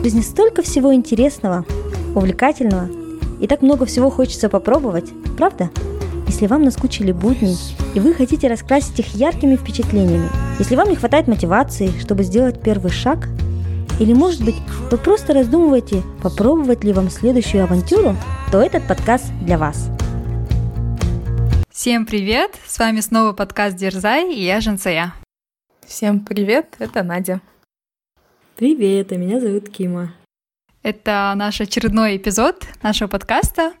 В жизни столько всего интересного, увлекательного, и так много всего хочется попробовать, правда? Если вам наскучили будни, и вы хотите раскрасить их яркими впечатлениями, если вам не хватает мотивации, чтобы сделать первый шаг, или, может быть, вы просто раздумываете, попробовать ли вам следующую авантюру, то этот подкаст для вас. Всем привет! С вами снова подкаст Дерзай и я Женцая. Всем привет, это Надя. Привет, а меня зовут Кима. Это наш очередной эпизод нашего подкаста.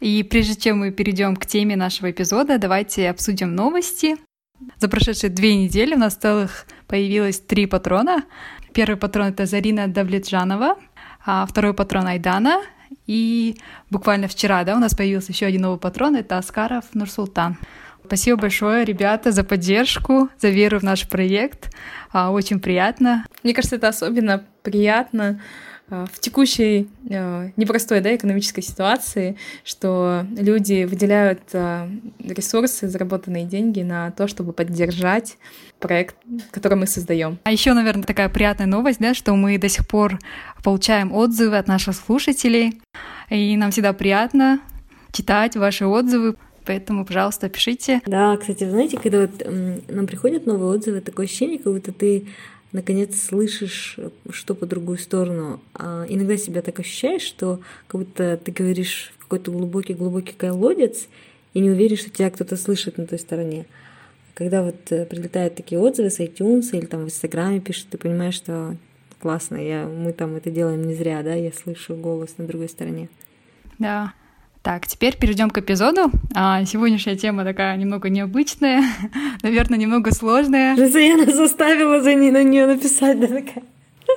И прежде чем мы перейдем к теме нашего эпизода, давайте обсудим новости. За прошедшие две недели у нас целых появилось три патрона. Первый патрон — это Зарина Давлетжанова, а второй патрон — Айдана, и буквально вчера да, у нас появился еще один новый патрон — это Аскаров Нурсултан. Спасибо большое, ребята, за поддержку, за веру в наш проект. А, очень приятно. Мне кажется, это особенно приятно а, в текущей а, непростой да, экономической ситуации, что люди выделяют ресурсы, заработанные деньги на то, чтобы поддержать проект, который мы создаем. А еще, наверное, такая приятная новость, да, что мы до сих пор получаем отзывы от наших слушателей, и нам всегда приятно читать ваши отзывы. Поэтому, пожалуйста, пишите. Да, кстати, знаете, когда вот нам приходят новые отзывы, такое ощущение, как будто ты наконец слышишь, что по другую сторону. А иногда себя так ощущаешь, что как будто ты говоришь в какой-то глубокий-глубокий колодец и не уверен, что тебя кто-то слышит на той стороне. Когда вот э, прилетают такие отзывы с iTunes или там в Инстаграме пишут, ты понимаешь, что классно, я, мы там это делаем не зря, да, я слышу голос на другой стороне. Да, так, теперь перейдем к эпизоду. А, сегодняшняя тема такая немного необычная, наверное, немного сложная. Жасаяна заставила за ней, на нее написать, да, такая.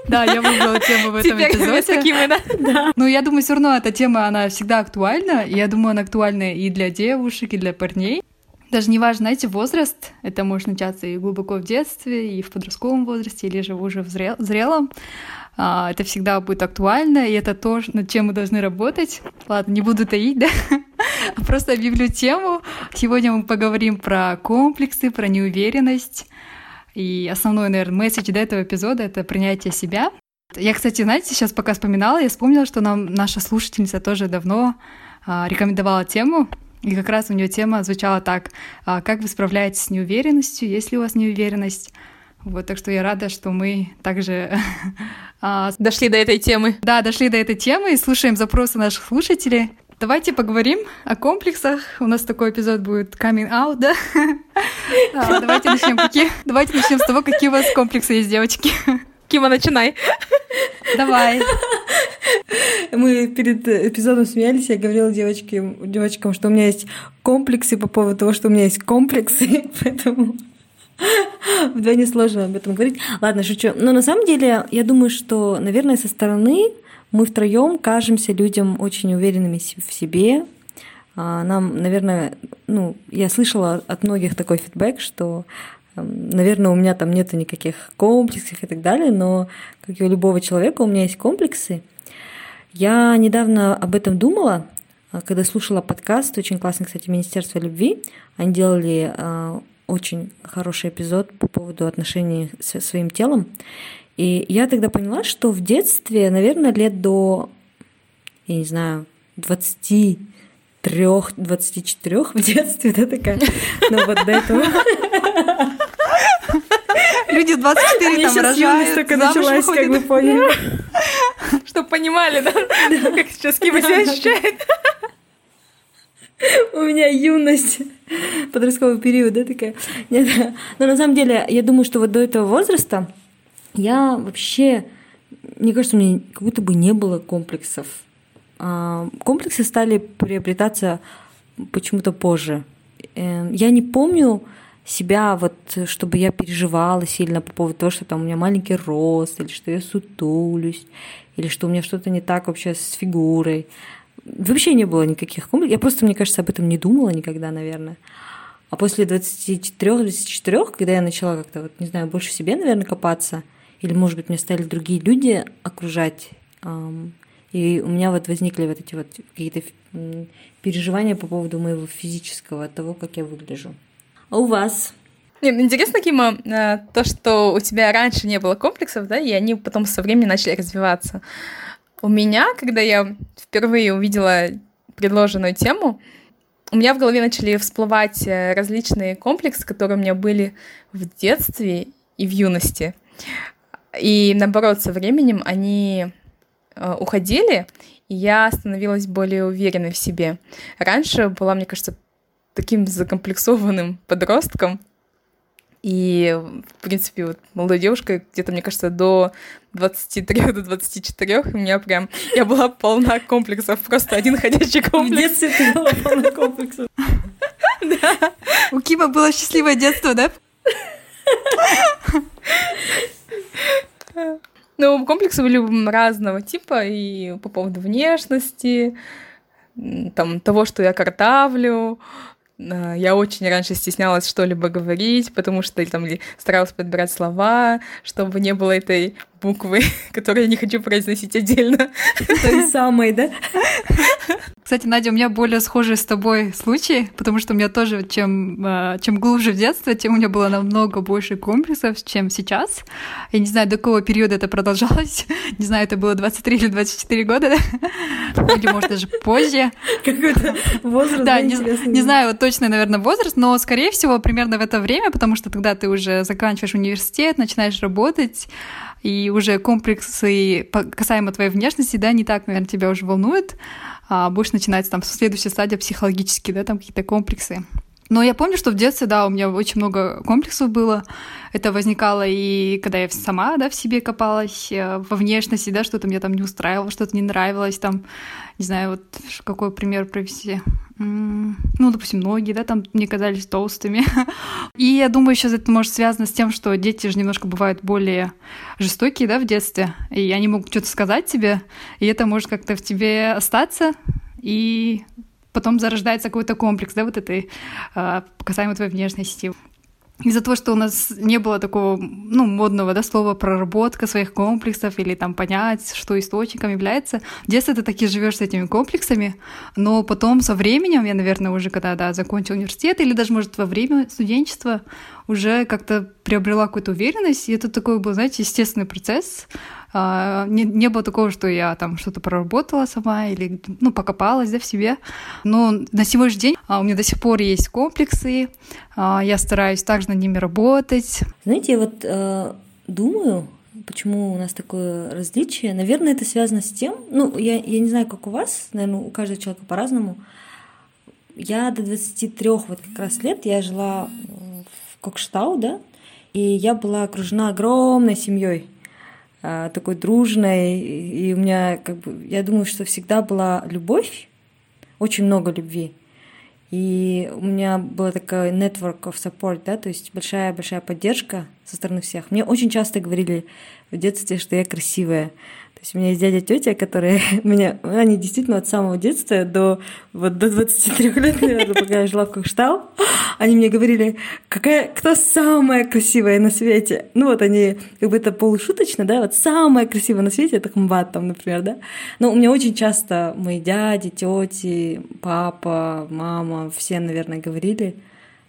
Да, я выбрала тему в этом Теперь эпизоде. Такими, да? да. Ну, я думаю, все равно эта тема, она всегда актуальна. И я думаю, она актуальна и для девушек, и для парней. Даже не важно, знаете, возраст. Это может начаться и глубоко в детстве, и в подростковом возрасте, или же уже в зрелом. А, это всегда будет актуально, и это то, над чем мы должны работать. Ладно, не буду таить, да? Просто объявлю тему. Сегодня мы поговорим про комплексы, про неуверенность. И основной, наверное, месседж до этого эпизода — это принятие себя. Я, кстати, знаете, сейчас пока вспоминала, я вспомнила, что нам наша слушательница тоже давно а, рекомендовала тему, и как раз у нее тема звучала так, а, как вы справляетесь с неуверенностью, есть ли у вас неуверенность, вот, так что я рада, что мы также а, дошли до этой темы. Да, дошли до этой темы и слушаем запросы наших слушателей. Давайте поговорим о комплексах. У нас такой эпизод будет coming out, да? а, давайте начнем. Какие... Давайте начнем с того, какие у вас комплексы есть, девочки. Кима, начинай. Давай. Мы перед эпизодом смеялись, я говорила девочке, девочкам, что у меня есть комплексы по поводу того, что у меня есть комплексы, поэтому Вдвойне сложно об этом говорить. Ладно, шучу. Но на самом деле, я думаю, что, наверное, со стороны мы втроем кажемся людям очень уверенными в себе. А, нам, наверное, ну, я слышала от многих такой фидбэк, что эм, Наверное, у меня там нет никаких комплексов и так далее, но, как и у любого человека, у меня есть комплексы. Я недавно об этом думала, а, когда слушала подкаст, очень классный, кстати, Министерство любви. Они делали а, очень хороший эпизод по поводу отношений со своим телом. И я тогда поняла, что в детстве, наверное, лет до, я не знаю, 23 24 в детстве, да, такая. Ну вот до этого. Люди 24 там рожают, только началась, как вы поняли. Чтобы понимали, да? Как сейчас Кима себя ощущает. У меня юность, подростковый период, да, такая. Нет, но на самом деле, я думаю, что вот до этого возраста я вообще, мне кажется, у меня как будто бы не было комплексов. А, комплексы стали приобретаться почему-то позже. Эм, я не помню себя, вот, чтобы я переживала сильно по поводу того, что там у меня маленький рост, или что я сутулюсь, или что у меня что-то не так вообще с фигурой вообще не было никаких комплексов. Я просто, мне кажется, об этом не думала никогда, наверное. А после 23-24, когда я начала как-то, вот, не знаю, больше себе, наверное, копаться, или, может быть, мне стали другие люди окружать, эм, и у меня вот возникли вот эти вот какие-то переживания по поводу моего физического, того, как я выгляжу. А у вас? Ну интересно, Кима, э, то, что у тебя раньше не было комплексов, да, и они потом со временем начали развиваться. У меня, когда я впервые увидела предложенную тему, у меня в голове начали всплывать э, различные комплексы, которые у меня были в детстве и в юности. И наоборот, со временем они э, уходили, и я становилась более уверенной в себе. Раньше была, мне кажется, таким закомплексованным подростком, и, в принципе, вот молодой девушкой, где-то, мне кажется, до 23 до 24 у меня прям... Я была полна комплексов, просто один ходячий комплекс. В детстве ты была полна комплексов. Да. У Кима было счастливое детство, да? Ну, комплексы были разного типа, и по поводу внешности, там, того, что я картавлю, я очень раньше стеснялась что-либо говорить, потому что там старалась подбирать слова, чтобы не было этой буквы, которую я не хочу произносить отдельно. Той самой, да? Кстати, Надя, у меня более схожий с тобой случай, потому что у меня тоже, чем, а, чем глубже в детстве, тем у меня было намного больше комплексов, чем сейчас. Я не знаю, до какого периода это продолжалось. Не знаю, это было 23 или 24 года, или, может, даже позже. Какой-то возраст, да, не, не знаю вот точно, наверное, возраст, но, скорее всего, примерно в это время, потому что тогда ты уже заканчиваешь университет, начинаешь работать, и уже комплексы касаемо твоей внешности, да, не так, наверное, тебя уже волнуют а будешь начинать там следующая стадия психологические, да, там какие-то комплексы. Но я помню, что в детстве, да, у меня очень много комплексов было. Это возникало и когда я сама, да, в себе копалась, э, во внешности, да, что-то мне там не устраивало, что-то не нравилось, там, не знаю, вот какой пример привести. Ну, допустим, ноги, да, там мне казались толстыми. И я думаю, сейчас это может связано с тем, что дети же немножко бывают более жестокие, да, в детстве, и они могут что-то сказать тебе, и это может как-то в тебе остаться, и потом зарождается какой-то комплекс, да, вот этой э, касаемо твоей внешности. Из-за того, что у нас не было такого, ну, модного, да, слова проработка своих комплексов или там понять, что источником является. В детстве ты таки живешь с этими комплексами, но потом со временем, я, наверное, уже когда, да, закончил университет или даже, может, во время студенчества уже как-то приобрела какую-то уверенность, и это такой был, знаете, естественный процесс, а, не, не было такого, что я там что-то проработала сама или ну, покопалась да, в себе. Но на сегодняшний день а, у меня до сих пор есть комплексы, а, я стараюсь также над ними работать. Знаете, я вот э, думаю, почему у нас такое различие. Наверное, это связано с тем, ну, я, я не знаю, как у вас, наверное, у каждого человека по-разному. Я до 23 вот как раз лет, я жила Кокштау, да, и я была окружена огромной семьей. А, такой дружной, и у меня, как бы, я думаю, что всегда была любовь, очень много любви. И у меня был такой network of support, да, то есть большая-большая поддержка со стороны всех. Мне очень часто говорили в детстве, что я красивая. То есть у меня есть дядя, тетя, которые меня, они действительно от самого детства до, вот, до 23 лет, наверное, пока я жила в Кокштау, они мне говорили, какая, кто самая красивая на свете. Ну вот они, как бы это полушуточно, да, вот самая красивая на свете, это Хамбат там, например, да. Но у меня очень часто мои дяди, тети, папа, мама, все, наверное, говорили,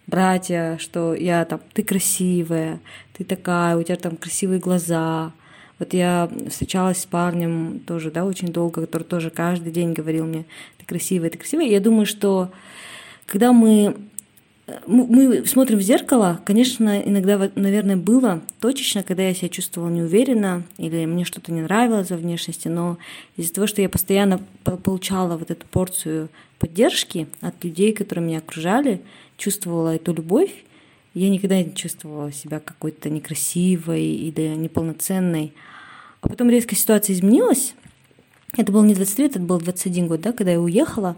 братья, что я там, ты красивая, ты такая, у тебя там красивые глаза, вот я встречалась с парнем тоже, да, очень долго, который тоже каждый день говорил мне, ты красивая, ты красивая. Я думаю, что когда мы мы смотрим в зеркало, конечно, иногда, наверное, было точечно, когда я себя чувствовала неуверенно или мне что-то не нравилось во внешности, но из-за того, что я постоянно получала вот эту порцию поддержки от людей, которые меня окружали, чувствовала эту любовь, я никогда не чувствовала себя какой-то некрасивой или неполноценной. А потом резко ситуация изменилась. Это был не 20 лет, это был 21 год, да, когда я уехала.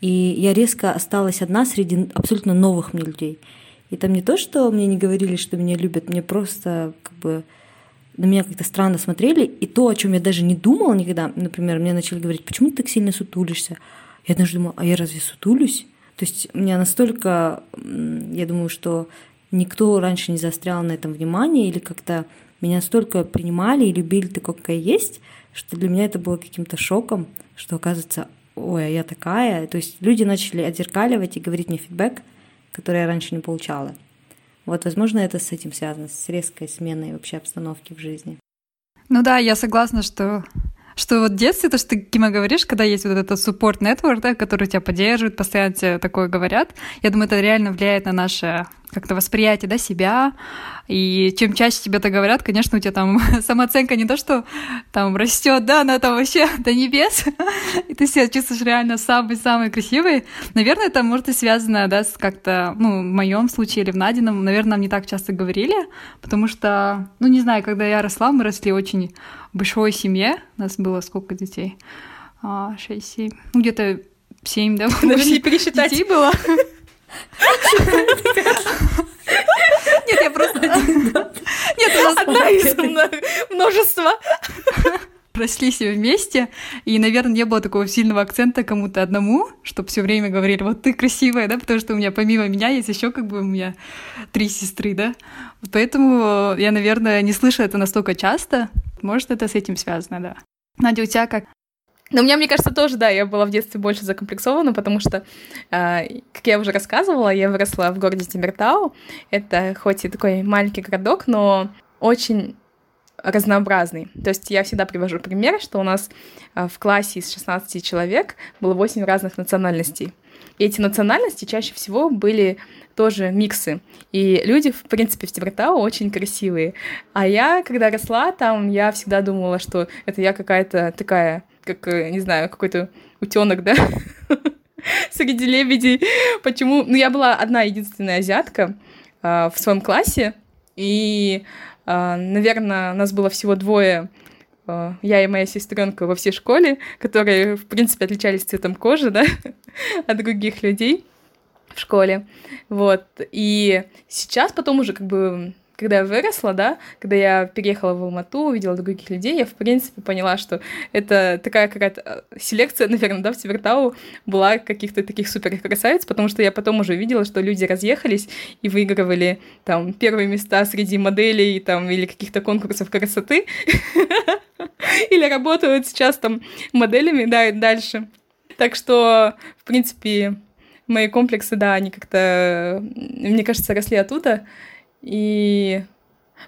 И я резко осталась одна среди абсолютно новых мне людей. И там не то, что мне не говорили, что меня любят, мне просто как бы на меня как-то странно смотрели. И то, о чем я даже не думала никогда, например, мне начали говорить, почему ты так сильно сутулишься? Я даже думала, а я разве сутулюсь? То есть у меня настолько, я думаю, что никто раньше не заострял на этом внимание или как-то меня столько принимали и любили такой, какая есть, что для меня это было каким-то шоком, что оказывается, ой, а я такая. То есть люди начали отзеркаливать и говорить мне фидбэк, который я раньше не получала. Вот, возможно, это с этим связано, с резкой сменой вообще обстановки в жизни. Ну да, я согласна, что что вот детстве, то, что ты, Кима, говоришь, когда есть вот этот support network, да, который тебя поддерживает, постоянно тебе такое говорят, я думаю, это реально влияет на наше как-то восприятие да, себя. И чем чаще тебе это говорят, конечно, у тебя там самооценка не то, что там растет, да, она там вообще до небес, и ты себя чувствуешь реально самый-самый красивый. Наверное, это может и связано, да, с как-то, ну, в моем случае или в Надином, наверное, нам не так часто говорили, потому что, ну, не знаю, когда я росла, мы росли очень большой семье, у нас было сколько детей? А, шесть, семь, ну, где-то семь, да? Даже не пересчитать. Детей было. Нет, я просто... Нет, у нас одна из множества. Росли все вместе, и, наверное, не было такого сильного акцента кому-то одному, чтобы все время говорили, вот ты красивая, да, потому что у меня помимо меня есть еще как бы у меня три сестры, да. Поэтому я, наверное, не слышу это настолько часто. Может, это с этим связано, да. Надя, у тебя как? Но у меня, мне кажется, тоже, да, я была в детстве больше закомплексована, потому что, э, как я уже рассказывала, я выросла в городе Тимиртау. Это хоть и такой маленький городок, но очень разнообразный. То есть я всегда привожу пример, что у нас э, в классе из 16 человек было 8 разных национальностей. И эти национальности чаще всего были тоже миксы. И люди, в принципе, в Тибертау очень красивые. А я, когда росла там, я всегда думала, что это я какая-то такая как, э, не знаю, какой-то утенок, да, среди лебедей. Почему? Ну, я была одна единственная азиатка э, в своем классе, и, наверное, нас было всего двое, э, я и моя сестренка во всей школе, которые, в принципе, отличались цветом кожи, да, от других людей в школе, вот, и сейчас потом уже как бы когда я выросла, да, когда я переехала в Алмату, увидела других людей, я, в принципе, поняла, что это такая какая-то э, селекция, наверное, да, в Тибертау была каких-то таких супер красавиц, потому что я потом уже увидела, что люди разъехались и выигрывали там первые места среди моделей там или каких-то конкурсов красоты, или работают сейчас там моделями, да, и дальше. Так что, в принципе, мои комплексы, да, они как-то, мне кажется, росли оттуда. И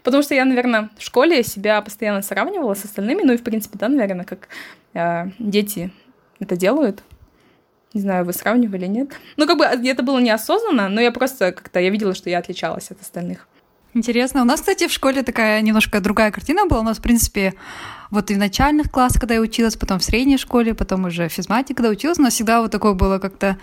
Потому что я, наверное, в школе себя постоянно сравнивала с остальными, ну и, в принципе, да, наверное, как э, дети это делают. Не знаю, вы сравнивали, нет? Ну, как бы это было неосознанно, но я просто как-то, я видела, что я отличалась от остальных. Интересно. У нас, кстати, в школе такая немножко другая картина была. У нас, в принципе, вот и в начальных классах, когда я училась, потом в средней школе, потом уже в физмате, когда училась, у нас всегда вот такое было как-то а,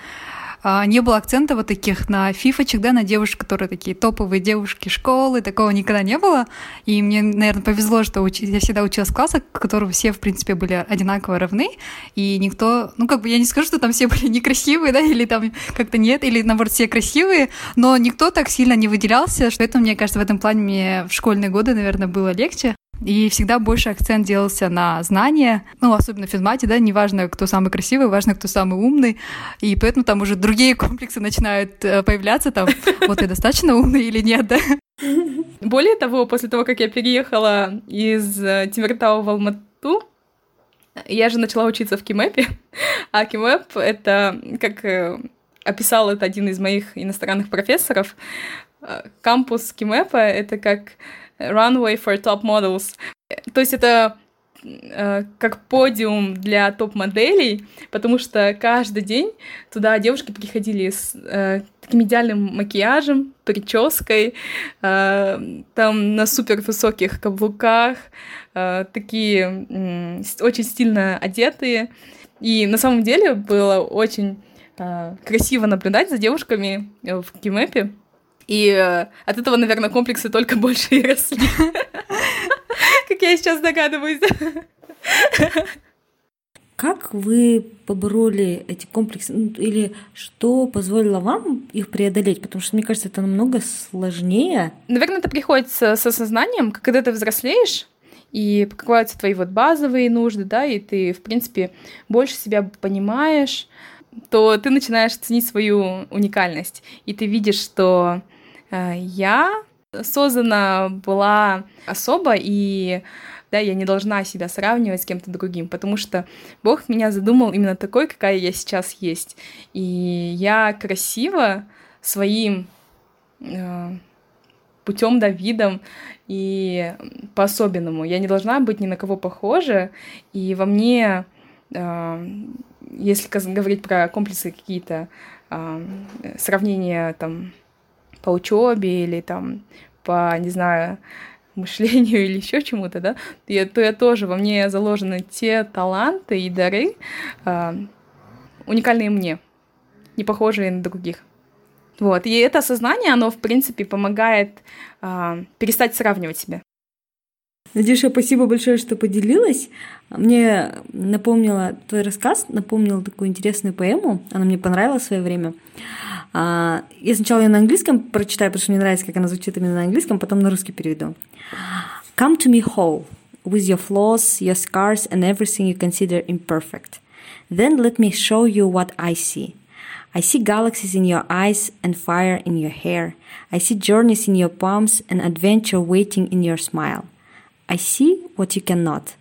не было акцента вот таких на фифочек, да, на девушек, которые такие топовые девушки школы, такого никогда не было. И мне, наверное, повезло, что уч... я всегда училась в классах, в которых все, в принципе, были одинаково равны, и никто, ну, как бы я не скажу, что там все были некрасивые, да, или там как-то нет, или, наоборот, все красивые, но никто так сильно не выделялся, что это, мне кажется, в этом плане мне в школьные годы, наверное, было легче. И всегда больше акцент делался на знания, ну, особенно в физмате, да, неважно, кто самый красивый, важно, кто самый умный, и поэтому там уже другие комплексы начинают э, появляться, там, вот я достаточно умный или нет, да. Более того, после того, как я переехала из э, Тимиртау в Алмату, я же начала учиться в Кимэпе, а Кимэп — это, как э, описал это один из моих иностранных профессоров, кампус Кимэпа — это как runway for top models. То есть это э, как подиум для топ-моделей, потому что каждый день туда девушки приходили с э, таким идеальным макияжем, прической, э, там на супер высоких каблуках, э, такие э, очень стильно одетые. И на самом деле было очень э, красиво наблюдать за девушками в Кимэпе, и э, от этого, наверное, комплексы только больше и росли. Как я сейчас догадываюсь. Как вы побороли эти комплексы? Ну, или что позволило вам их преодолеть? Потому что, мне кажется, это намного сложнее. Наверное, это приходит с, осознанием, когда ты взрослеешь, и покрываются твои вот базовые нужды, да, и ты, в принципе, больше себя понимаешь, то ты начинаешь ценить свою уникальность, и ты видишь, что я создана была особо, и да, я не должна себя сравнивать с кем-то другим, потому что Бог меня задумал именно такой, какая я сейчас есть. И я красива своим э, путем, да, видом и по-особенному. Я не должна быть ни на кого похожа, и во мне, э, если говорить про комплексы какие-то, э, сравнения там по учебе или там по, не знаю, мышлению или еще чему-то, да, я, то я тоже, во мне заложены те таланты и дары, э, уникальные мне, не похожие на других. Вот. И это осознание, оно, в принципе, помогает э, перестать сравнивать себя. Надюша, спасибо большое, что поделилась. Мне напомнила твой рассказ, напомнил такую интересную поэму. Она мне понравилась в свое время. А, я сначала ее на английском прочитаю, потому что мне нравится, как она звучит именно на английском, потом на русский переведу. Come to me whole, with your flaws, your scars, and everything you consider imperfect. Then let me show you what I see. I see galaxies in your eyes and fire in your hair. I see journeys in your palms and adventure waiting in your smile. I see what you cannot.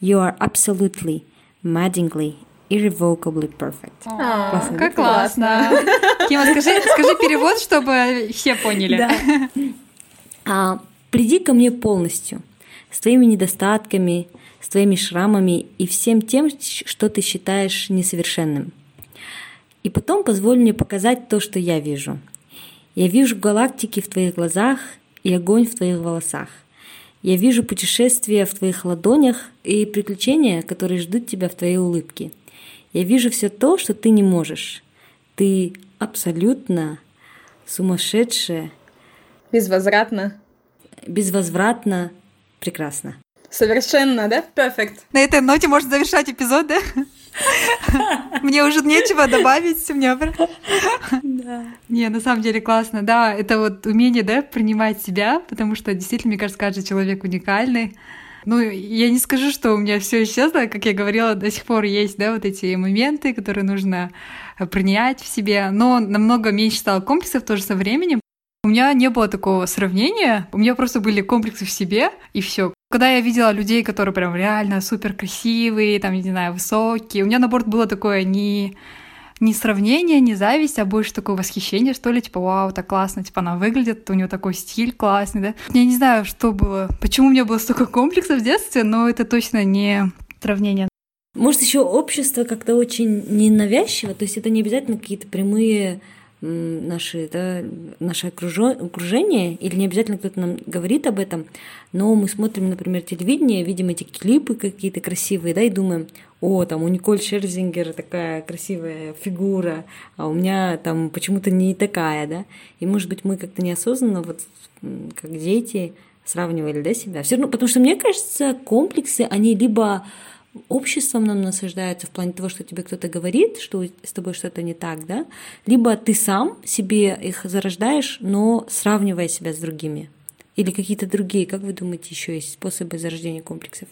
You are absolutely, maddeningly, irrevocably perfect. О, классно, как классно. Кима, скажи, скажи перевод, чтобы все поняли. Да. А, приди ко мне полностью, с твоими недостатками, с твоими шрамами и всем тем, что ты считаешь несовершенным. И потом позволь мне показать то, что я вижу. Я вижу галактики в твоих глазах и огонь в твоих волосах. Я вижу путешествия в твоих ладонях и приключения, которые ждут тебя в твоей улыбке. Я вижу все то, что ты не можешь. Ты абсолютно сумасшедшая. Безвозвратно. Безвозвратно прекрасно. Совершенно, да? Perfect. На этой ноте можно завершать эпизод, да? Мне уже нечего добавить, у меня... Да. Не, на самом деле классно, да, это вот умение, да, принимать себя, потому что действительно, мне кажется, каждый человек уникальный. Ну, я не скажу, что у меня все исчезло, как я говорила, до сих пор есть, да, вот эти моменты, которые нужно принять в себе, но намного меньше стало комплексов тоже со временем. У меня не было такого сравнения, у меня просто были комплексы в себе, и все. Когда я видела людей, которые прям реально супер красивые, там, не знаю, высокие, у меня наоборот было такое не не сравнение, не зависть, а больше такое восхищение, что ли, типа, вау, так классно, типа, она выглядит, у нее такой стиль классный, да. Я не знаю, что было, почему у меня было столько комплексов в детстве, но это точно не сравнение. Может, еще общество как-то очень ненавязчиво, то есть это не обязательно какие-то прямые наши, да, наше окружение, или не обязательно кто-то нам говорит об этом, но мы смотрим, например, телевидение, видим эти клипы какие-то красивые, да, и думаем, о, там у Николь Шерзингер такая красивая фигура, а у меня там почему-то не такая, да, и, может быть, мы как-то неосознанно, вот как дети, сравнивали, да, себя. Все равно, потому что мне кажется, комплексы, они либо обществом нам насаждается в плане того, что тебе кто-то говорит, что с тобой что-то не так, да, либо ты сам себе их зарождаешь, но сравнивая себя с другими. Или какие-то другие, как вы думаете, еще есть способы зарождения комплексов?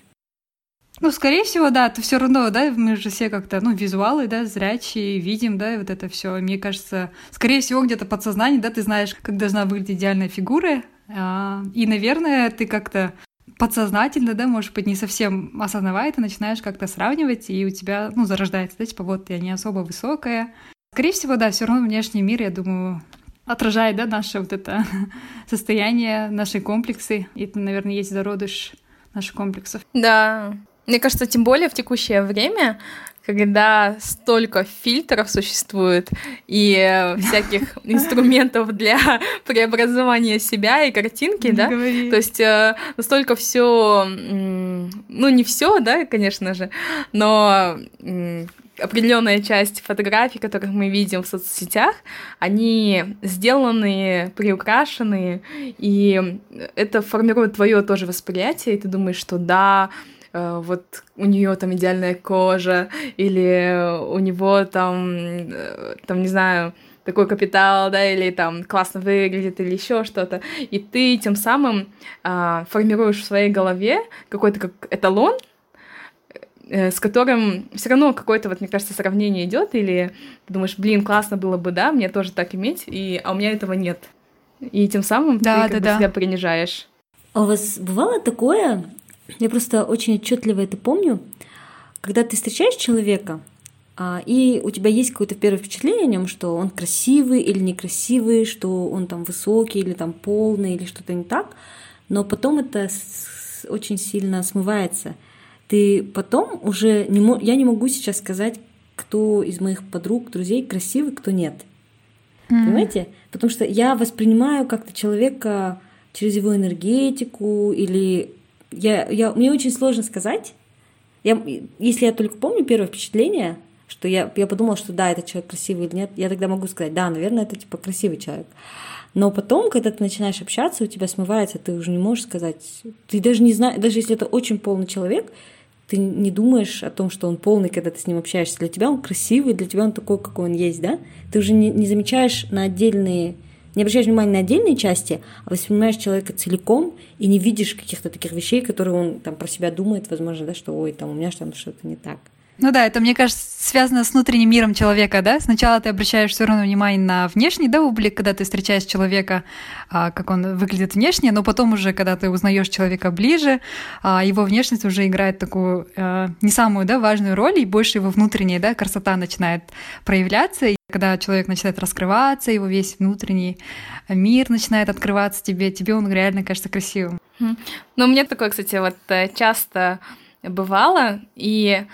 Ну, скорее всего, да, это все равно, да, мы же все как-то, ну, визуалы, да, зрячие, видим, да, и вот это все. Мне кажется, скорее всего, где-то подсознание, да, ты знаешь, как должна выглядеть идеальная фигура, а, и, наверное, ты как-то подсознательно, да, может быть, не совсем осознавая, ты начинаешь как-то сравнивать, и у тебя, ну, зарождается, да, типа, вот я не особо высокая. Скорее всего, да, все равно внешний мир, я думаю, отражает, да, наше вот это состояние, наши комплексы, и это, наверное, есть зародыш наших комплексов. Да, мне кажется, тем более в текущее время когда столько фильтров существует и всяких инструментов для преобразования себя и картинки, да, то есть э, настолько все, ну не все, да, конечно же, но определенная часть фотографий, которых мы видим в соцсетях, они сделаны, приукрашены, и это формирует твое тоже восприятие, и ты думаешь, что да, Э, вот у нее там идеальная кожа, или у него там, э, там, не знаю, такой капитал, да, или там классно выглядит, или еще что-то. И ты тем самым а, формируешь в своей голове какой-то как эталон, э, с которым все равно какое-то, вот, мне кажется, сравнение идет, или ты думаешь, блин, классно было бы, да, мне тоже так иметь, и, а у меня этого нет. И тем самым да, ты как да, бы да. себя принижаешь. А у вас бывало такое, я просто очень отчетливо это помню. Когда ты встречаешь человека, а, и у тебя есть какое-то первое впечатление о нем, что он красивый или некрасивый, что он там высокий или там полный или что-то не так, но потом это очень сильно смывается. Ты потом уже не мо... я не могу сейчас сказать, кто из моих подруг, друзей красивый, кто нет. Mm. Понимаете? Потому что я воспринимаю как-то человека через его энергетику или я, я, мне очень сложно сказать. Я, если я только помню первое впечатление, что я, я подумала, что да, этот человек красивый или нет, я тогда могу сказать, да, наверное, это типа красивый человек. Но потом, когда ты начинаешь общаться, у тебя смывается, ты уже не можешь сказать, ты даже не знаешь, даже если это очень полный человек, ты не думаешь о том, что он полный, когда ты с ним общаешься. Для тебя он красивый, для тебя он такой, какой он есть, да? Ты уже не, не замечаешь на отдельные, не обращаешь внимания на отдельные части, а воспринимаешь человека целиком и не видишь каких-то таких вещей, которые он там про себя думает, возможно, да, что ой, там у меня там что-то не так. Ну да, это, мне кажется, связано с внутренним миром человека, да? Сначала ты обращаешь все равно внимание на внешний, да, облик, когда ты встречаешь человека, а, как он выглядит внешне, но потом уже, когда ты узнаешь человека ближе, а, его внешность уже играет такую а, не самую, да, важную роль, и больше его внутренняя, да, красота начинает проявляться, и когда человек начинает раскрываться, его весь внутренний мир начинает открываться тебе, тебе он реально кажется красивым. Ну, мне такое, кстати, вот э, часто бывало, и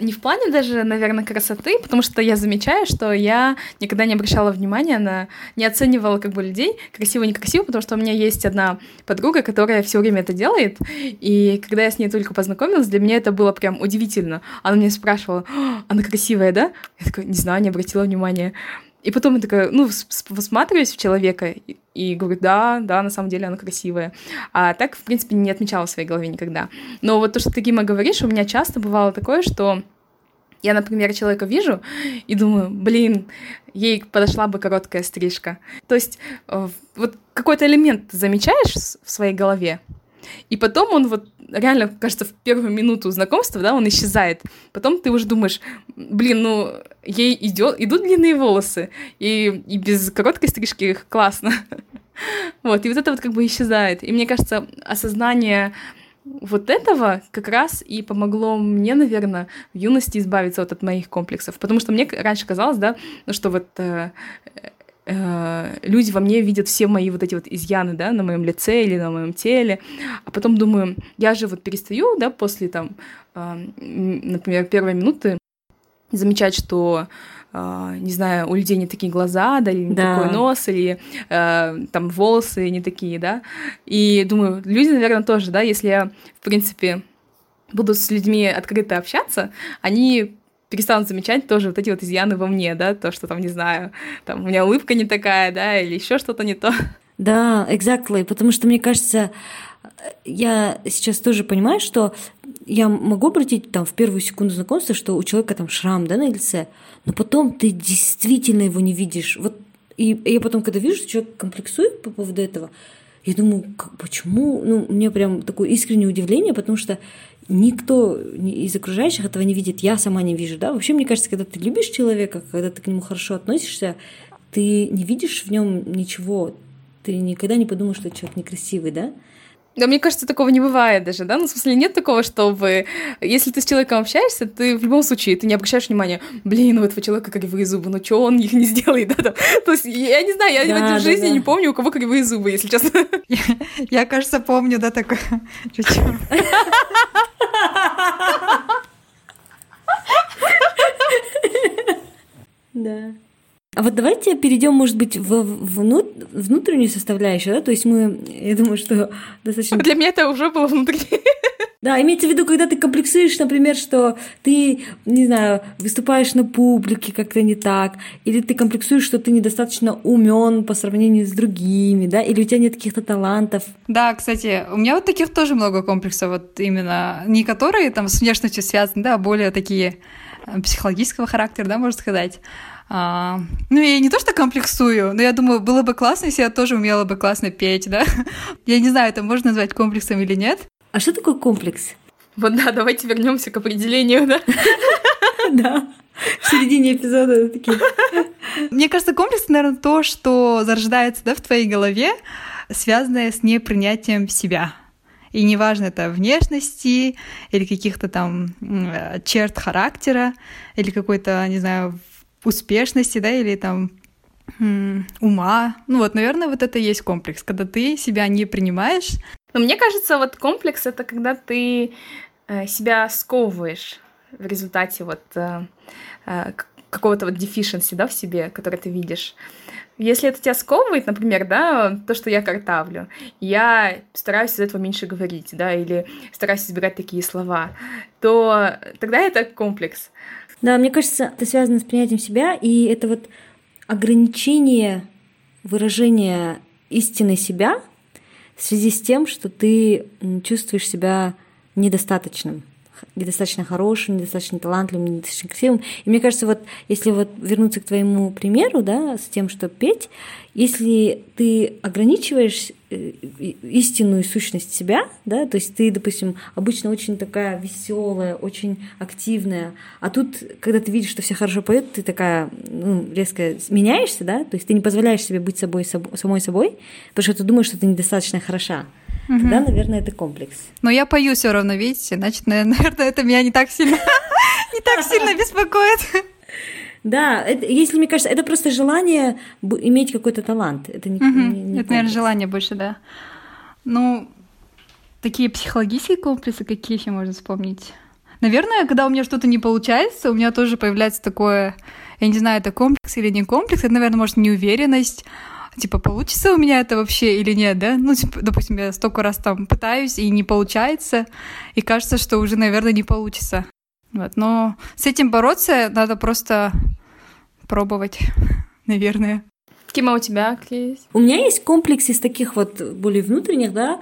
не в плане даже, наверное, красоты, потому что я замечаю, что я никогда не обращала внимания на, не оценивала как бы людей красиво некрасиво, потому что у меня есть одна подруга, которая все время это делает, и когда я с ней только познакомилась, для меня это было прям удивительно. Она меня спрашивала, она красивая, да? Я такая, не знаю, не обратила внимания. И потом я такая, ну, всматриваюсь в человека и, и говорю, да, да, на самом деле она красивая. А так, в принципе, не отмечала в своей голове никогда. Но вот то, что ты, Гима, говоришь, у меня часто бывало такое, что я, например, человека вижу и думаю, блин, ей подошла бы короткая стрижка. То есть э, вот какой-то элемент замечаешь в своей голове, и потом он вот реально, кажется, в первую минуту знакомства, да, он исчезает. Потом ты уже думаешь, блин, ну, ей идет, идут длинные волосы, и, и без короткой стрижки их классно. Вот, и вот это вот как бы исчезает. И мне кажется, осознание вот этого как раз и помогло мне, наверное, в юности избавиться вот от моих комплексов. Потому что мне раньше казалось, да, ну что вот э, э, люди во мне видят все мои вот эти вот изъяны, да, на моем лице или на моем теле, а потом думаю, я же вот перестаю, да, после там, э, например, первой минуты замечать, что Uh, не знаю, у людей не такие глаза, да, или не да. такой нос, или там волосы не такие, да. И думаю, люди, наверное, тоже, да, если я, в принципе, буду с людьми открыто общаться, они перестанут замечать тоже вот эти вот изъяны во мне, да, то, что там, не знаю, там у меня улыбка не такая, да, или еще что-то не то. Да, exactly, потому что мне кажется, я сейчас тоже понимаю, что я могу обратить там в первую секунду знакомства, что у человека там шрам, да, на лице, но потом ты действительно его не видишь. Вот и я потом, когда вижу, что человек комплексует по поводу этого, я думаю, как, почему? Ну, мне прям такое искреннее удивление, потому что никто из окружающих этого не видит, я сама не вижу, да. Вообще, мне кажется, когда ты любишь человека, когда ты к нему хорошо относишься, ты не видишь в нем ничего, ты никогда не подумаешь, что человек некрасивый, да. Да, мне кажется, такого не бывает даже, да? Ну, в смысле, нет такого, чтобы... Если ты с человеком общаешься, ты в любом случае, ты не обращаешь внимания, блин, у этого человека кривые зубы, ну что он их не сделает, да? Там. То есть, я не знаю, я да, в этой да, жизни да. не помню, у кого кривые зубы, если честно. Я, я кажется, помню, да, такое. Да. А вот давайте перейдем, может быть, в внутреннюю составляющую, да? То есть мы, я думаю, что достаточно... Для меня это уже было внутреннее. Да, имеется в виду, когда ты комплексуешь, например, что ты, не знаю, выступаешь на публике как-то не так, или ты комплексуешь, что ты недостаточно умен по сравнению с другими, да, или у тебя нет каких-то талантов. Да, кстати, у меня вот таких тоже много комплексов, вот именно не которые там с внешностью связаны, да, а более такие э, психологического характера, да, можно сказать. А, ну, я не то, что комплексую, но я думаю, было бы классно, если я тоже умела бы классно петь, да? Я не знаю, это можно назвать комплексом или нет. А что такое комплекс? Вот да, давайте вернемся к определению, да? Да. В середине эпизода такие. Мне кажется, комплекс, наверное, то, что зарождается да, в твоей голове, связанное с непринятием себя. И неважно, это внешности или каких-то там черт характера, или какой-то, не знаю, успешности, да, или там ума. Ну вот, наверное, вот это и есть комплекс, когда ты себя не принимаешь. Но мне кажется, вот комплекс — это когда ты э, себя сковываешь в результате вот э, э, какого-то вот deficiency, да, в себе, который ты видишь. Если это тебя сковывает, например, да, то, что я картавлю, я стараюсь из этого меньше говорить, да, или стараюсь избегать такие слова, то тогда это комплекс. Да, мне кажется, это связано с принятием себя, и это вот ограничение выражения истины себя в связи с тем, что ты чувствуешь себя недостаточным недостаточно хорошим, недостаточно талантливым, недостаточно красивым. И мне кажется, вот если вот вернуться к твоему примеру, да, с тем, что петь, если ты ограничиваешь э, истинную сущность себя, да, то есть ты, допустим, обычно очень такая веселая, очень активная, а тут, когда ты видишь, что все хорошо поют, ты такая ну, резко меняешься, да, то есть ты не позволяешь себе быть собой, самой собой, потому что ты думаешь, что ты недостаточно хороша. Угу. Тогда, наверное, это комплекс. Но я пою все равно, видите, значит, наверное, это меня не так сильно, не так сильно беспокоит. Да, это, если мне кажется, это просто желание иметь какой-то талант. Это не, угу. не, не Это, наверное, желание больше, да. Ну, такие психологические комплексы, какие еще можно вспомнить? Наверное, когда у меня что-то не получается, у меня тоже появляется такое, я не знаю, это комплекс или не комплекс, это, наверное, может, неуверенность, типа, получится у меня это вообще или нет, да? Ну, типа, допустим, я столько раз там пытаюсь, и не получается, и кажется, что уже, наверное, не получится. Вот. Но с этим бороться надо просто пробовать, наверное. Кима, у тебя есть? У меня есть комплекс из таких вот более внутренних, да.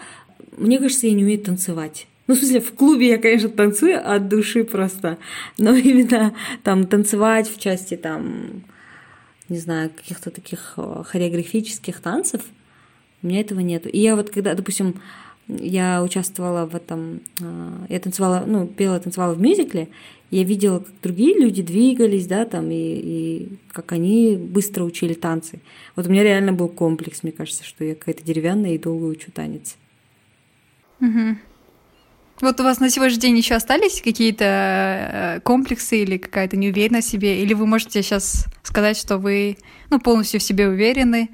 Мне кажется, я не умею танцевать. Ну, в смысле, в клубе я, конечно, танцую от души просто, но именно там танцевать в части там не знаю, каких-то таких э, хореографических танцев, у меня этого нету. И я вот когда, допустим, я участвовала в этом, э, я танцевала, ну, пела, танцевала в мюзикле, я видела, как другие люди двигались, да, там, и, и как они быстро учили танцы. Вот у меня реально был комплекс, мне кажется, что я какая-то деревянная и долго учу танец. Угу. Вот у вас на сегодняшний день еще остались какие-то э, комплексы или какая-то неуверенность в себе? Или вы можете сейчас сказать, что вы ну, полностью в себе уверены,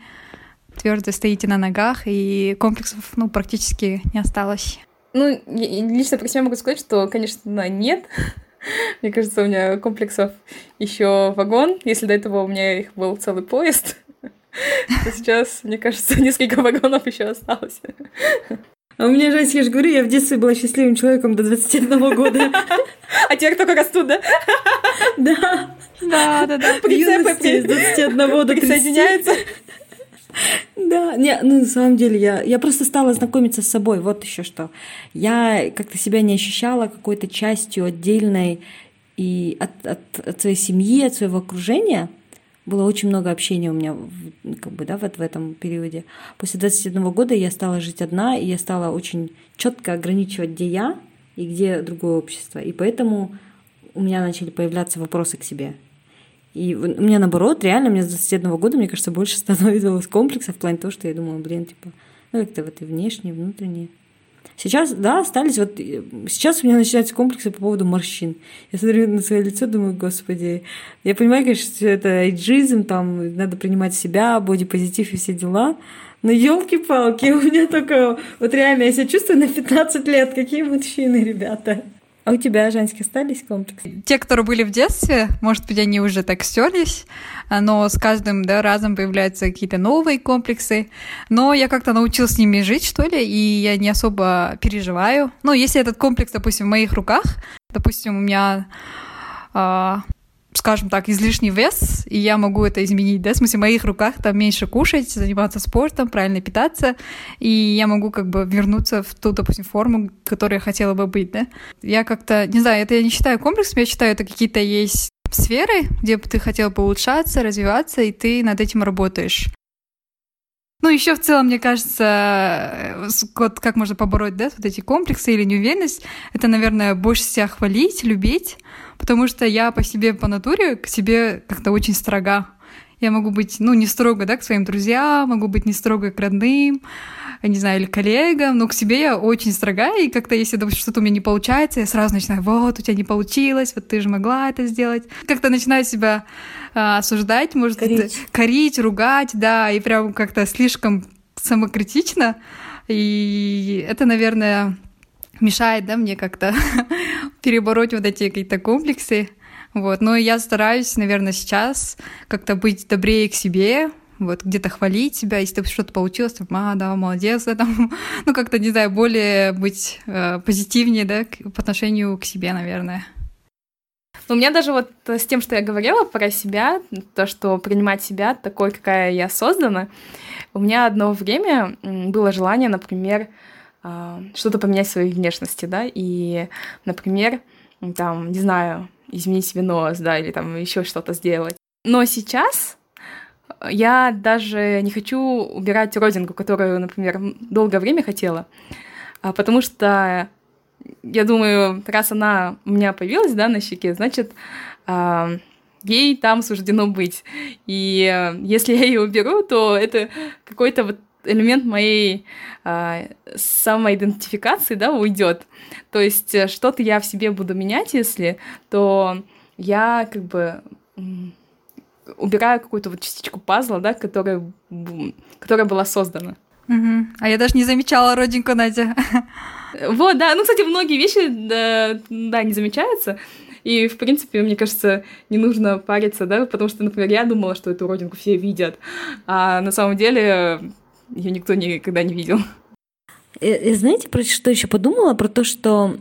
твердо стоите на ногах, и комплексов ну, практически не осталось? Ну, лично про себя могу сказать, что, конечно, нет. Мне кажется, у меня комплексов еще вагон. Если до этого у меня их был целый поезд, то сейчас, мне кажется, несколько вагонов еще осталось. А у меня же, я же говорю, я в детстве была счастливым человеком до 21 года. А теперь только растут, да? Да. Да, да, да. Прицепы с 21 до 30. Присоединяются. Да, не, ну на самом деле я, я просто стала знакомиться с собой, вот еще что. Я как-то себя не ощущала какой-то частью отдельной и от, от, от своей семьи, от своего окружения было очень много общения у меня как бы, да, вот в этом периоде. После 21 года я стала жить одна, и я стала очень четко ограничивать, где я и где другое общество. И поэтому у меня начали появляться вопросы к себе. И у меня наоборот, реально, мне с 21 года, мне кажется, больше становилось комплексов в плане того, что я думала, блин, типа, ну как-то вот и внешне, и внутренне. Сейчас, да, остались вот... Э, сейчас у меня начинаются комплексы по поводу морщин. Я смотрю на свое лицо, думаю, господи, я понимаю, конечно, что это эйджизм, там надо принимать себя, бодипозитив и все дела, но елки-палки, у меня только... Вот реально, я себя чувствую на 15 лет. Какие мужчины, ребята. А у тебя, Женский, остались комплексы? Те, которые были в детстве, может быть, они уже так стерлись, но с каждым да, разом появляются какие-то новые комплексы. Но я как-то научилась с ними жить, что ли, и я не особо переживаю. Но если этот комплекс, допустим, в моих руках, допустим, у меня а, скажем так, излишний вес, и я могу это изменить, да, в смысле, в моих руках там меньше кушать, заниматься спортом, правильно питаться, и я могу как бы вернуться в ту, допустим, форму, которой я хотела бы быть, да. Я как-то, не знаю, это я не считаю комплексом, я считаю, это какие-то есть сферы, где бы ты хотел бы улучшаться, развиваться, и ты над этим работаешь. Ну, еще в целом, мне кажется, вот как можно побороть, да, вот эти комплексы или неуверенность, это, наверное, больше себя хвалить, любить, потому что я по себе, по натуре к себе как-то очень строга. Я могу быть, ну, не строго, да, к своим друзьям, могу быть не строго к родным, не знаю, или коллегам, но к себе я очень строга, и как-то если что-то у меня не получается, я сразу начинаю, вот, у тебя не получилось, вот ты же могла это сделать. Как-то начинаю себя а, осуждать, может, корить. корить, ругать, да, и прям как-то слишком самокритично, и это, наверное, мешает, да, мне как-то перебороть вот эти какие-то комплексы. Вот. Но я стараюсь, наверное, сейчас как-то быть добрее к себе, вот где-то хвалить себя, если что-то получилось, там, а, да, молодец, да, там, ну, как-то, не знаю, более быть э, позитивнее, да, по отношению к себе, наверное. Ну, у меня даже вот с тем, что я говорила про себя, то, что принимать себя такой, какая я создана, у меня одно время было желание, например, что-то поменять в своей внешности, да, и, например, там, не знаю, изменить себе нос, да, или там еще что-то сделать. Но сейчас я даже не хочу убирать родинку, которую, например, долгое время хотела, а, потому что я думаю, раз она у меня появилась, да, на щеке, значит, а, ей там суждено быть. И э, если я ее уберу, то это какой-то вот элемент моей а, самоидентификации, да, уйдет. То есть э, что-то я в себе буду менять, если, то я как бы убираю какую-то вот частичку пазла, да, которая, которая была создана. Угу. А я даже не замечала родинку Надя. Вот, да. Ну, кстати, многие вещи, да, да, не замечаются. И, в принципе, мне кажется, не нужно париться, да, потому что, например, я думала, что эту родинку все видят, а на самом деле ее никто никогда не видел. И, э, и знаете, про что еще подумала? Про то, что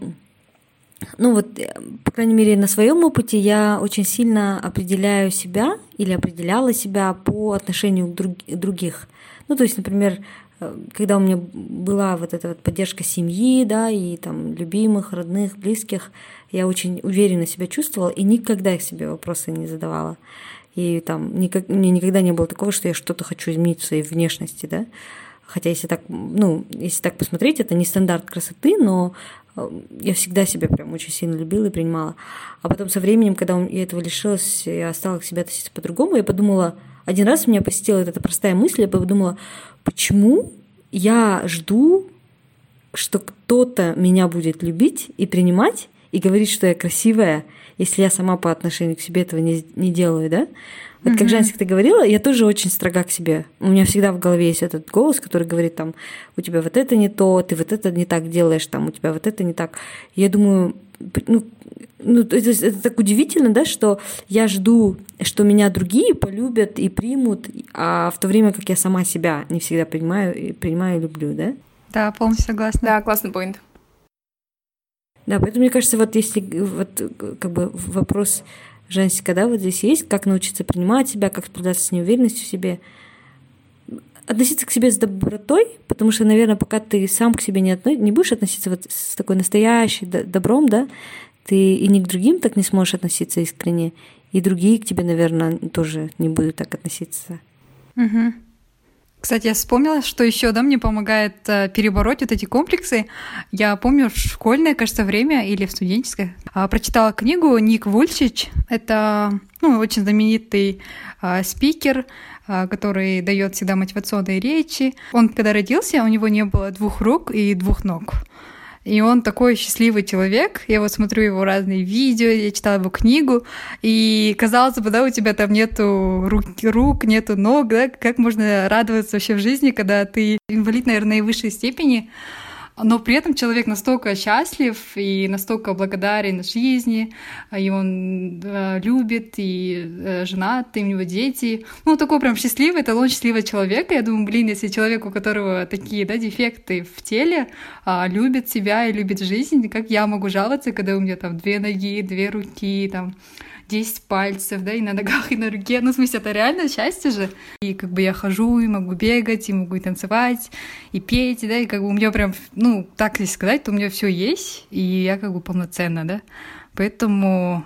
ну вот, э, по крайней мере, на своем опыте я очень сильно определяю себя или определяла себя по отношению к друг, других. Ну, то есть, например, э, когда у меня была вот эта вот поддержка семьи, да, и там любимых, родных, близких, я очень уверенно себя чувствовала и никогда себе вопросы не задавала. И там никак, мне никогда не было такого, что я что-то хочу изменить в своей внешности, да. Хотя если так, ну, если так посмотреть, это не стандарт красоты, но э, я всегда себя прям очень сильно любила и принимала. А потом со временем, когда я этого лишилась, я стала к себе относиться по-другому, я подумала, один раз меня посетила эта простая мысль, я подумала, почему я жду, что кто-то меня будет любить и принимать, и говорить, что я красивая, если я сама по отношению к себе этого не, не делаю, да? Вот mm-hmm. как Жансик ты говорила, я тоже очень строга к себе. У меня всегда в голове есть этот голос, который говорит там, у тебя вот это не то, ты вот это не так делаешь, там, у тебя вот это не так. Я думаю, ну, ну это, это так удивительно, да, что я жду, что меня другие полюбят и примут, а в то время как я сама себя не всегда принимаю, принимаю и люблю, да? Да, полностью согласна. Да, классный поинт. Да, поэтому мне кажется, вот если вот как бы вопрос Жансика, да, вот здесь есть, как научиться принимать себя, как справляться с неуверенностью в себе, относиться к себе с добротой, потому что, наверное, пока ты сам к себе не, отно... не будешь относиться вот с такой настоящей добром, да, ты и ни к другим так не сможешь относиться искренне, и другие к тебе, наверное, тоже не будут так относиться. Угу. Кстати, я вспомнила, что еще, да, мне помогает э, перебороть вот эти комплексы. Я помню в школьное, кажется, время или в студенческое э, прочитала книгу Ник Вульчич. Это ну, очень знаменитый э, спикер, э, который дает всегда мотивационные речи. Он, когда родился, у него не было двух рук и двух ног. И он такой счастливый человек. Я вот смотрю его разные видео, я читала его книгу, и казалось бы, да, у тебя там нету рук, рук нету ног, да, как можно радоваться вообще в жизни, когда ты инвалид, наверное, наивысшей степени, но при этом человек настолько счастлив и настолько благодарен жизни, и он э, любит, и э, женат, и у него дети. Ну, такой прям счастливый, это он счастливого человека. Я думаю, блин, если человек, у которого такие да, дефекты в теле, э, любит себя и любит жизнь, как я могу жаловаться, когда у меня там две ноги, две руки, там 10 пальцев, да, и на ногах, и на руке. Ну, в смысле, это реально счастье же. И как бы я хожу, и могу бегать, и могу и танцевать, и петь, да, и как бы у меня прям, ну, так если сказать, то у меня все есть, и я как бы полноценна, да. Поэтому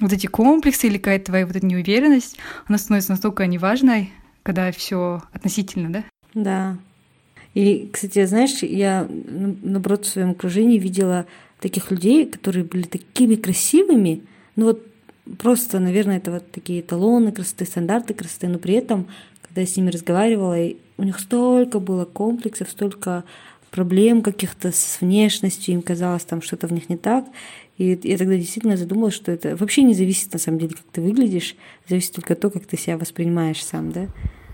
вот эти комплексы или какая-то твоя вот эта неуверенность, она становится настолько неважной, когда все относительно, да? Да. И, кстати, знаешь, я, наоборот, в своем окружении видела таких людей, которые были такими красивыми, ну вот просто, наверное, это вот такие эталоны красоты, стандарты красоты, но при этом, когда я с ними разговаривала, у них столько было комплексов, столько проблем каких-то с внешностью, им казалось там что-то в них не так. И я тогда действительно задумалась, что это вообще не зависит на самом деле, как ты выглядишь, зависит только то, как ты себя воспринимаешь сам, да?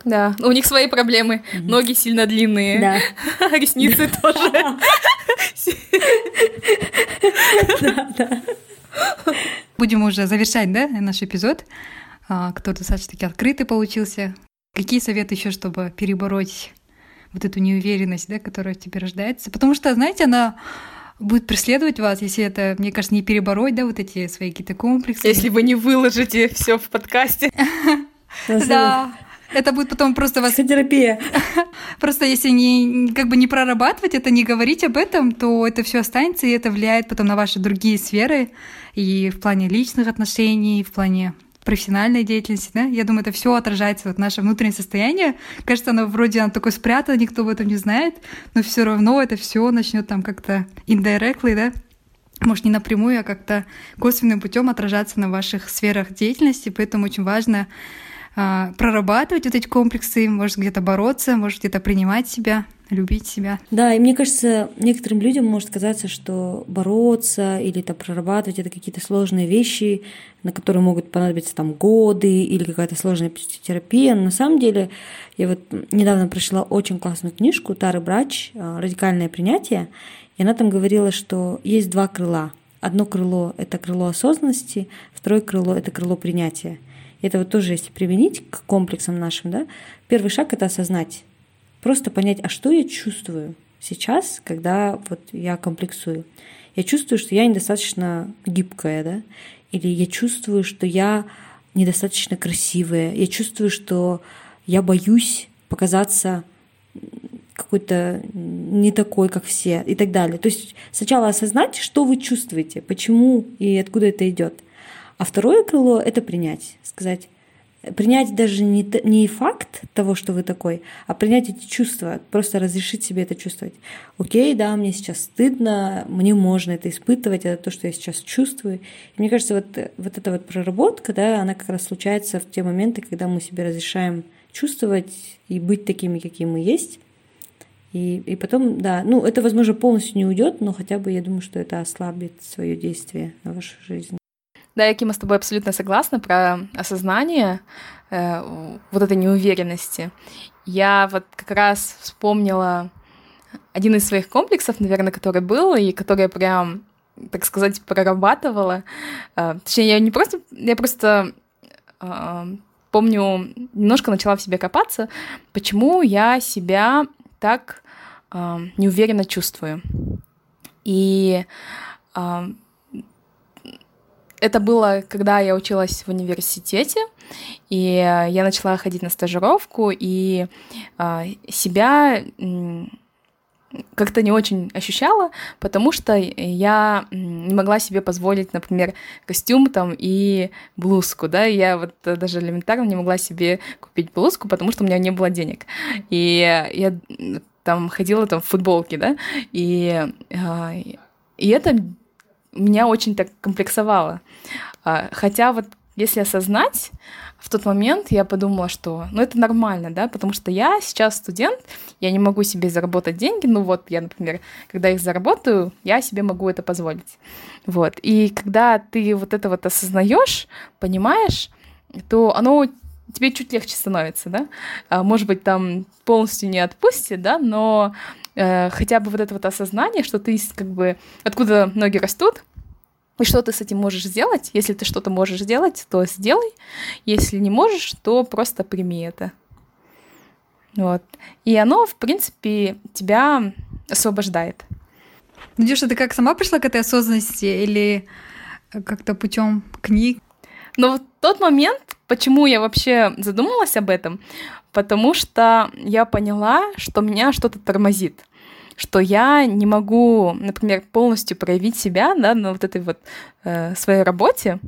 Да, у них свои проблемы. Mm-hmm. Ноги сильно длинные. Да. Ресницы тоже. Да, да. Будем уже завершать, да, наш эпизод. А, кто-то достаточно-таки открытый получился. Какие советы еще, чтобы перебороть вот эту неуверенность, да, которая в тебе рождается? Потому что, знаете, она будет преследовать вас, если это, мне кажется, не перебороть, да, вот эти свои какие-то комплексы. Если вы не выложите все в подкасте. Да. Это будет потом просто вас... Психотерапия. Просто если не, как бы не прорабатывать это, не говорить об этом, то это все останется, и это влияет потом на ваши другие сферы, и в плане личных отношений, и в плане профессиональной деятельности, да, я думаю, это все отражается вот наше внутреннее состояние. Кажется, оно вроде оно такое спрятано, никто об этом не знает, но все равно это все начнет там как-то indirectly, да, может, не напрямую, а как-то косвенным путем отражаться на ваших сферах деятельности, поэтому очень важно а, прорабатывать вот эти комплексы, может где-то бороться, может где-то принимать себя, любить себя. Да, и мне кажется, некоторым людям может казаться, что бороться или это прорабатывать это какие-то сложные вещи, на которые могут понадобиться там годы или какая-то сложная психотерапия. Но на самом деле я вот недавно прочла очень классную книжку Тары Брач «Радикальное принятие», и она там говорила, что есть два крыла. Одно крыло — это крыло осознанности, второе крыло — это крыло принятия. Это вот тоже, если применить к комплексам нашим, да, первый шаг — это осознать, просто понять, а что я чувствую сейчас, когда вот я комплексую. Я чувствую, что я недостаточно гибкая, да, или я чувствую, что я недостаточно красивая, я чувствую, что я боюсь показаться какой-то не такой, как все, и так далее. То есть сначала осознать, что вы чувствуете, почему и откуда это идет. А второе крыло — это принять, сказать, принять даже не, не факт того, что вы такой, а принять эти чувства, просто разрешить себе это чувствовать. Окей, да, мне сейчас стыдно, мне можно это испытывать, это то, что я сейчас чувствую. И мне кажется, вот, вот эта вот проработка, да, она как раз случается в те моменты, когда мы себе разрешаем чувствовать и быть такими, какие мы есть. И, и потом, да, ну, это, возможно, полностью не уйдет, но хотя бы я думаю, что это ослабит свое действие на вашу жизнь. Да, я, Кима, с тобой абсолютно согласна про осознание э, вот этой неуверенности. Я вот как раз вспомнила один из своих комплексов, наверное, который был, и который я прям, так сказать, прорабатывала. Э, точнее, я не просто... Я просто э, помню, немножко начала в себе копаться, почему я себя так э, неуверенно чувствую. И э, это было, когда я училась в университете, и я начала ходить на стажировку, и э, себя как-то не очень ощущала, потому что я не могла себе позволить, например, костюм там и блузку, да, я вот даже элементарно не могла себе купить блузку, потому что у меня не было денег. И я там ходила там в футболке, да, и, и это меня очень так комплексовало. А, хотя вот если осознать, в тот момент я подумала, что ну это нормально, да, потому что я сейчас студент, я не могу себе заработать деньги, ну вот я, например, когда их заработаю, я себе могу это позволить. Вот. И когда ты вот это вот осознаешь, понимаешь, то оно тебе чуть легче становится, да. А, может быть, там полностью не отпустит, да, но э, хотя бы вот это вот осознание, что ты как бы откуда ноги растут, и что ты с этим можешь сделать? Если ты что-то можешь сделать, то сделай. Если не можешь, то просто прими это. Вот. И оно, в принципе, тебя освобождает. Надюша, ты как сама пришла к этой осознанности или как-то путем книг? Но вот тот момент, почему я вообще задумалась об этом, потому что я поняла, что меня что-то тормозит что я не могу, например, полностью проявить себя да, на вот этой вот э, своей работе.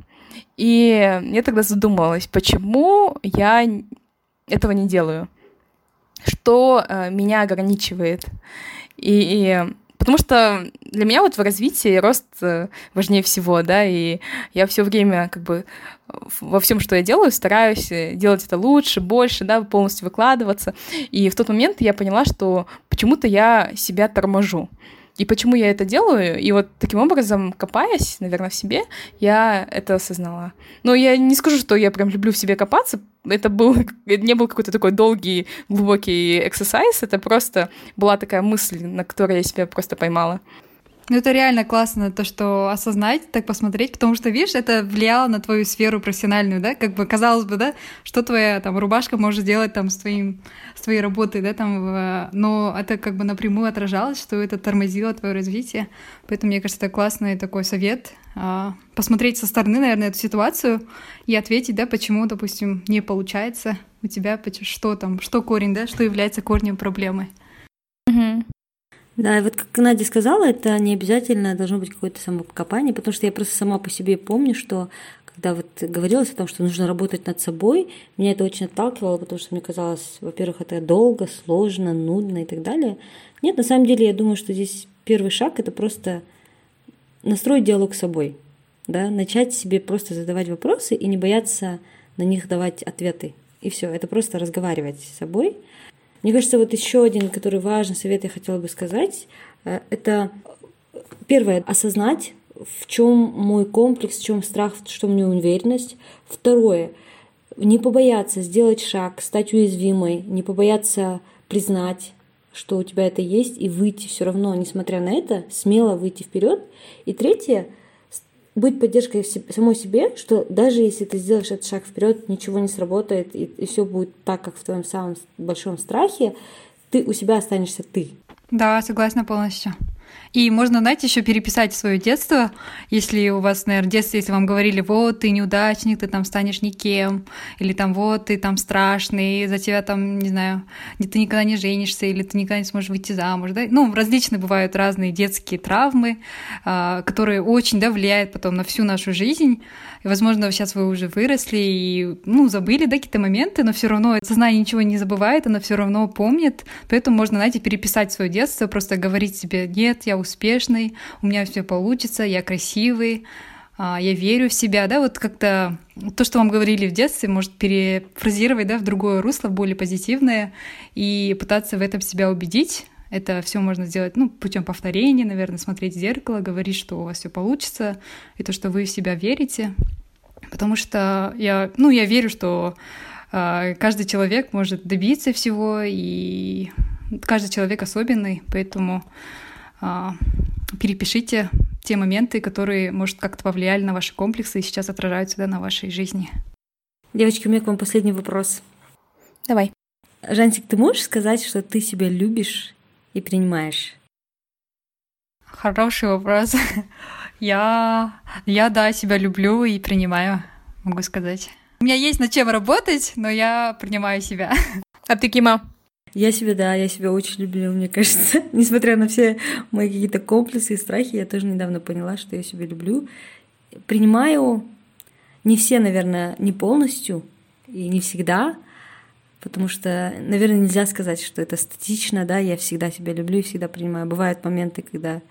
И я тогда задумалась, почему я этого не делаю, что э, меня ограничивает. И, и Потому что для меня вот в развитии рост э, важнее всего, да, и я все время как бы во всем, что я делаю, стараюсь э, делать это лучше, больше, да, полностью выкладываться. И в тот момент я поняла, что почему-то я себя торможу. И почему я это делаю? И вот таким образом, копаясь, наверное, в себе, я это осознала. Но я не скажу, что я прям люблю в себе копаться. Это был, это не был какой-то такой долгий, глубокий эксерсайз. Это просто была такая мысль, на которой я себя просто поймала. Ну, это реально классно, то, что осознать, так посмотреть, потому что, видишь, это влияло на твою сферу профессиональную, да, как бы, казалось бы, да, что твоя там рубашка может сделать там с, твоим, с твоей работой, да, там, в... но это как бы напрямую отражалось, что это тормозило твое развитие, поэтому, мне кажется, это классный такой совет, а, посмотреть со стороны, наверное, эту ситуацию и ответить, да, почему, допустим, не получается у тебя, что там, что корень, да, что является корнем проблемы. Угу. Да, и вот как Надя сказала, это не обязательно должно быть какое-то самокопание, потому что я просто сама по себе помню, что когда вот говорилось о том, что нужно работать над собой, меня это очень отталкивало, потому что мне казалось, во-первых, это долго, сложно, нудно и так далее. Нет, на самом деле я думаю, что здесь первый шаг это просто настроить диалог с собой, да, начать себе просто задавать вопросы и не бояться на них давать ответы. И все, это просто разговаривать с собой – мне кажется, вот еще один, который важный совет я хотела бы сказать, э, это первое, осознать, в чем мой комплекс, в чем страх, в чем неуверенность. Второе, не побояться сделать шаг, стать уязвимой, не побояться признать, что у тебя это есть, и выйти все равно, несмотря на это, смело выйти вперед. И третье, быть поддержкой самой себе, что даже если ты сделаешь этот шаг вперед, ничего не сработает, и, и все будет так, как в твоем самом большом страхе, ты у себя останешься ты. Да, согласна полностью. И можно, знаете, еще переписать свое детство, если у вас, наверное, в детстве, если вам говорили, вот, ты неудачник, ты там станешь никем, или там, вот, ты там страшный, за тебя там, не знаю, ты никогда не женишься, или ты никогда не сможешь выйти замуж, да, ну, различные бывают разные детские травмы, а, которые очень, да, влияют потом на всю нашу жизнь, и, возможно, сейчас вы уже выросли и, ну, забыли, да, какие-то моменты, но все равно сознание ничего не забывает, оно все равно помнит. Поэтому можно, знаете, переписать свое детство, просто говорить себе, нет, я успешный, у меня все получится, я красивый, а, я верю в себя, да, вот как-то то, что вам говорили в детстве, может перефразировать, да, в другое русло, более позитивное, и пытаться в этом себя убедить, это все можно сделать, ну, путем повторения, наверное, смотреть в зеркало, говорить, что у вас все получится, и то, что вы в себя верите. Потому что я, ну, я верю, что э, каждый человек может добиться всего, и каждый человек особенный, поэтому перепишите те моменты, которые, может, как-то повлияли на ваши комплексы и сейчас отражаются да, на вашей жизни. Девочки, у меня к вам последний вопрос. Давай. Жансик, ты можешь сказать, что ты себя любишь и принимаешь? Хороший вопрос. Я, я, да, себя люблю и принимаю, могу сказать. У меня есть над чем работать, но я принимаю себя. А ты, Кима? Я себя, да, я себя очень люблю, мне кажется. Несмотря на все мои какие-то комплексы и страхи, я тоже недавно поняла, что я себя люблю. Принимаю не все, наверное, не полностью и не всегда, потому что, наверное, нельзя сказать, что это статично, да, я всегда себя люблю и всегда принимаю. Бывают моменты, когда...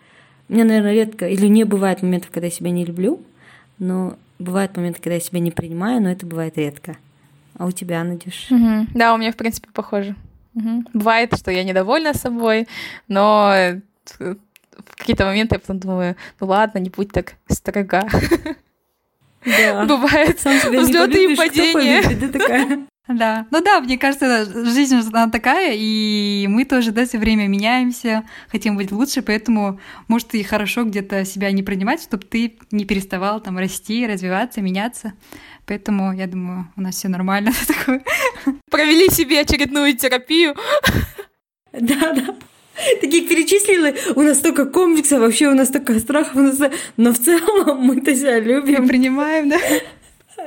У меня, наверное, редко, или не бывает моментов, когда я себя не люблю, но бывают моменты, когда я себя не принимаю, но это бывает редко. А у тебя, Надюш? Угу. Да, у меня, в принципе, похоже. Угу. Бывает, что я недовольна собой, но в какие-то моменты я потом думаю, ну ладно, не будь так строга. Да. Бывает взлеты и падения. Да. Ну да, мне кажется, жизнь она такая, и мы тоже, да, все время меняемся, хотим быть лучше, поэтому, может, и хорошо где-то себя не принимать, чтобы ты не переставал там расти, развиваться, меняться. Поэтому, я думаю, у нас все нормально. Провели себе очередную терапию. Да, да. Такие перечислили, у нас столько комплексов, вообще у нас столько страхов, у нас... но в целом мы-то себя любим. Принимаем, да?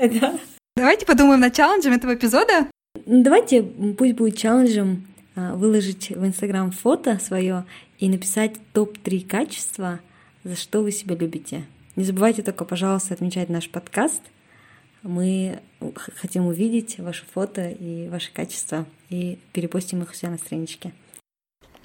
Да. Давайте подумаем над челленджем этого эпизода. Давайте, пусть будет челленджем а, выложить в Инстаграм фото свое и написать топ-3 качества, за что вы себя любите. Не забывайте только, пожалуйста, отмечать наш подкаст. Мы хотим увидеть ваши фото и ваши качества и перепостим их у себя на страничке.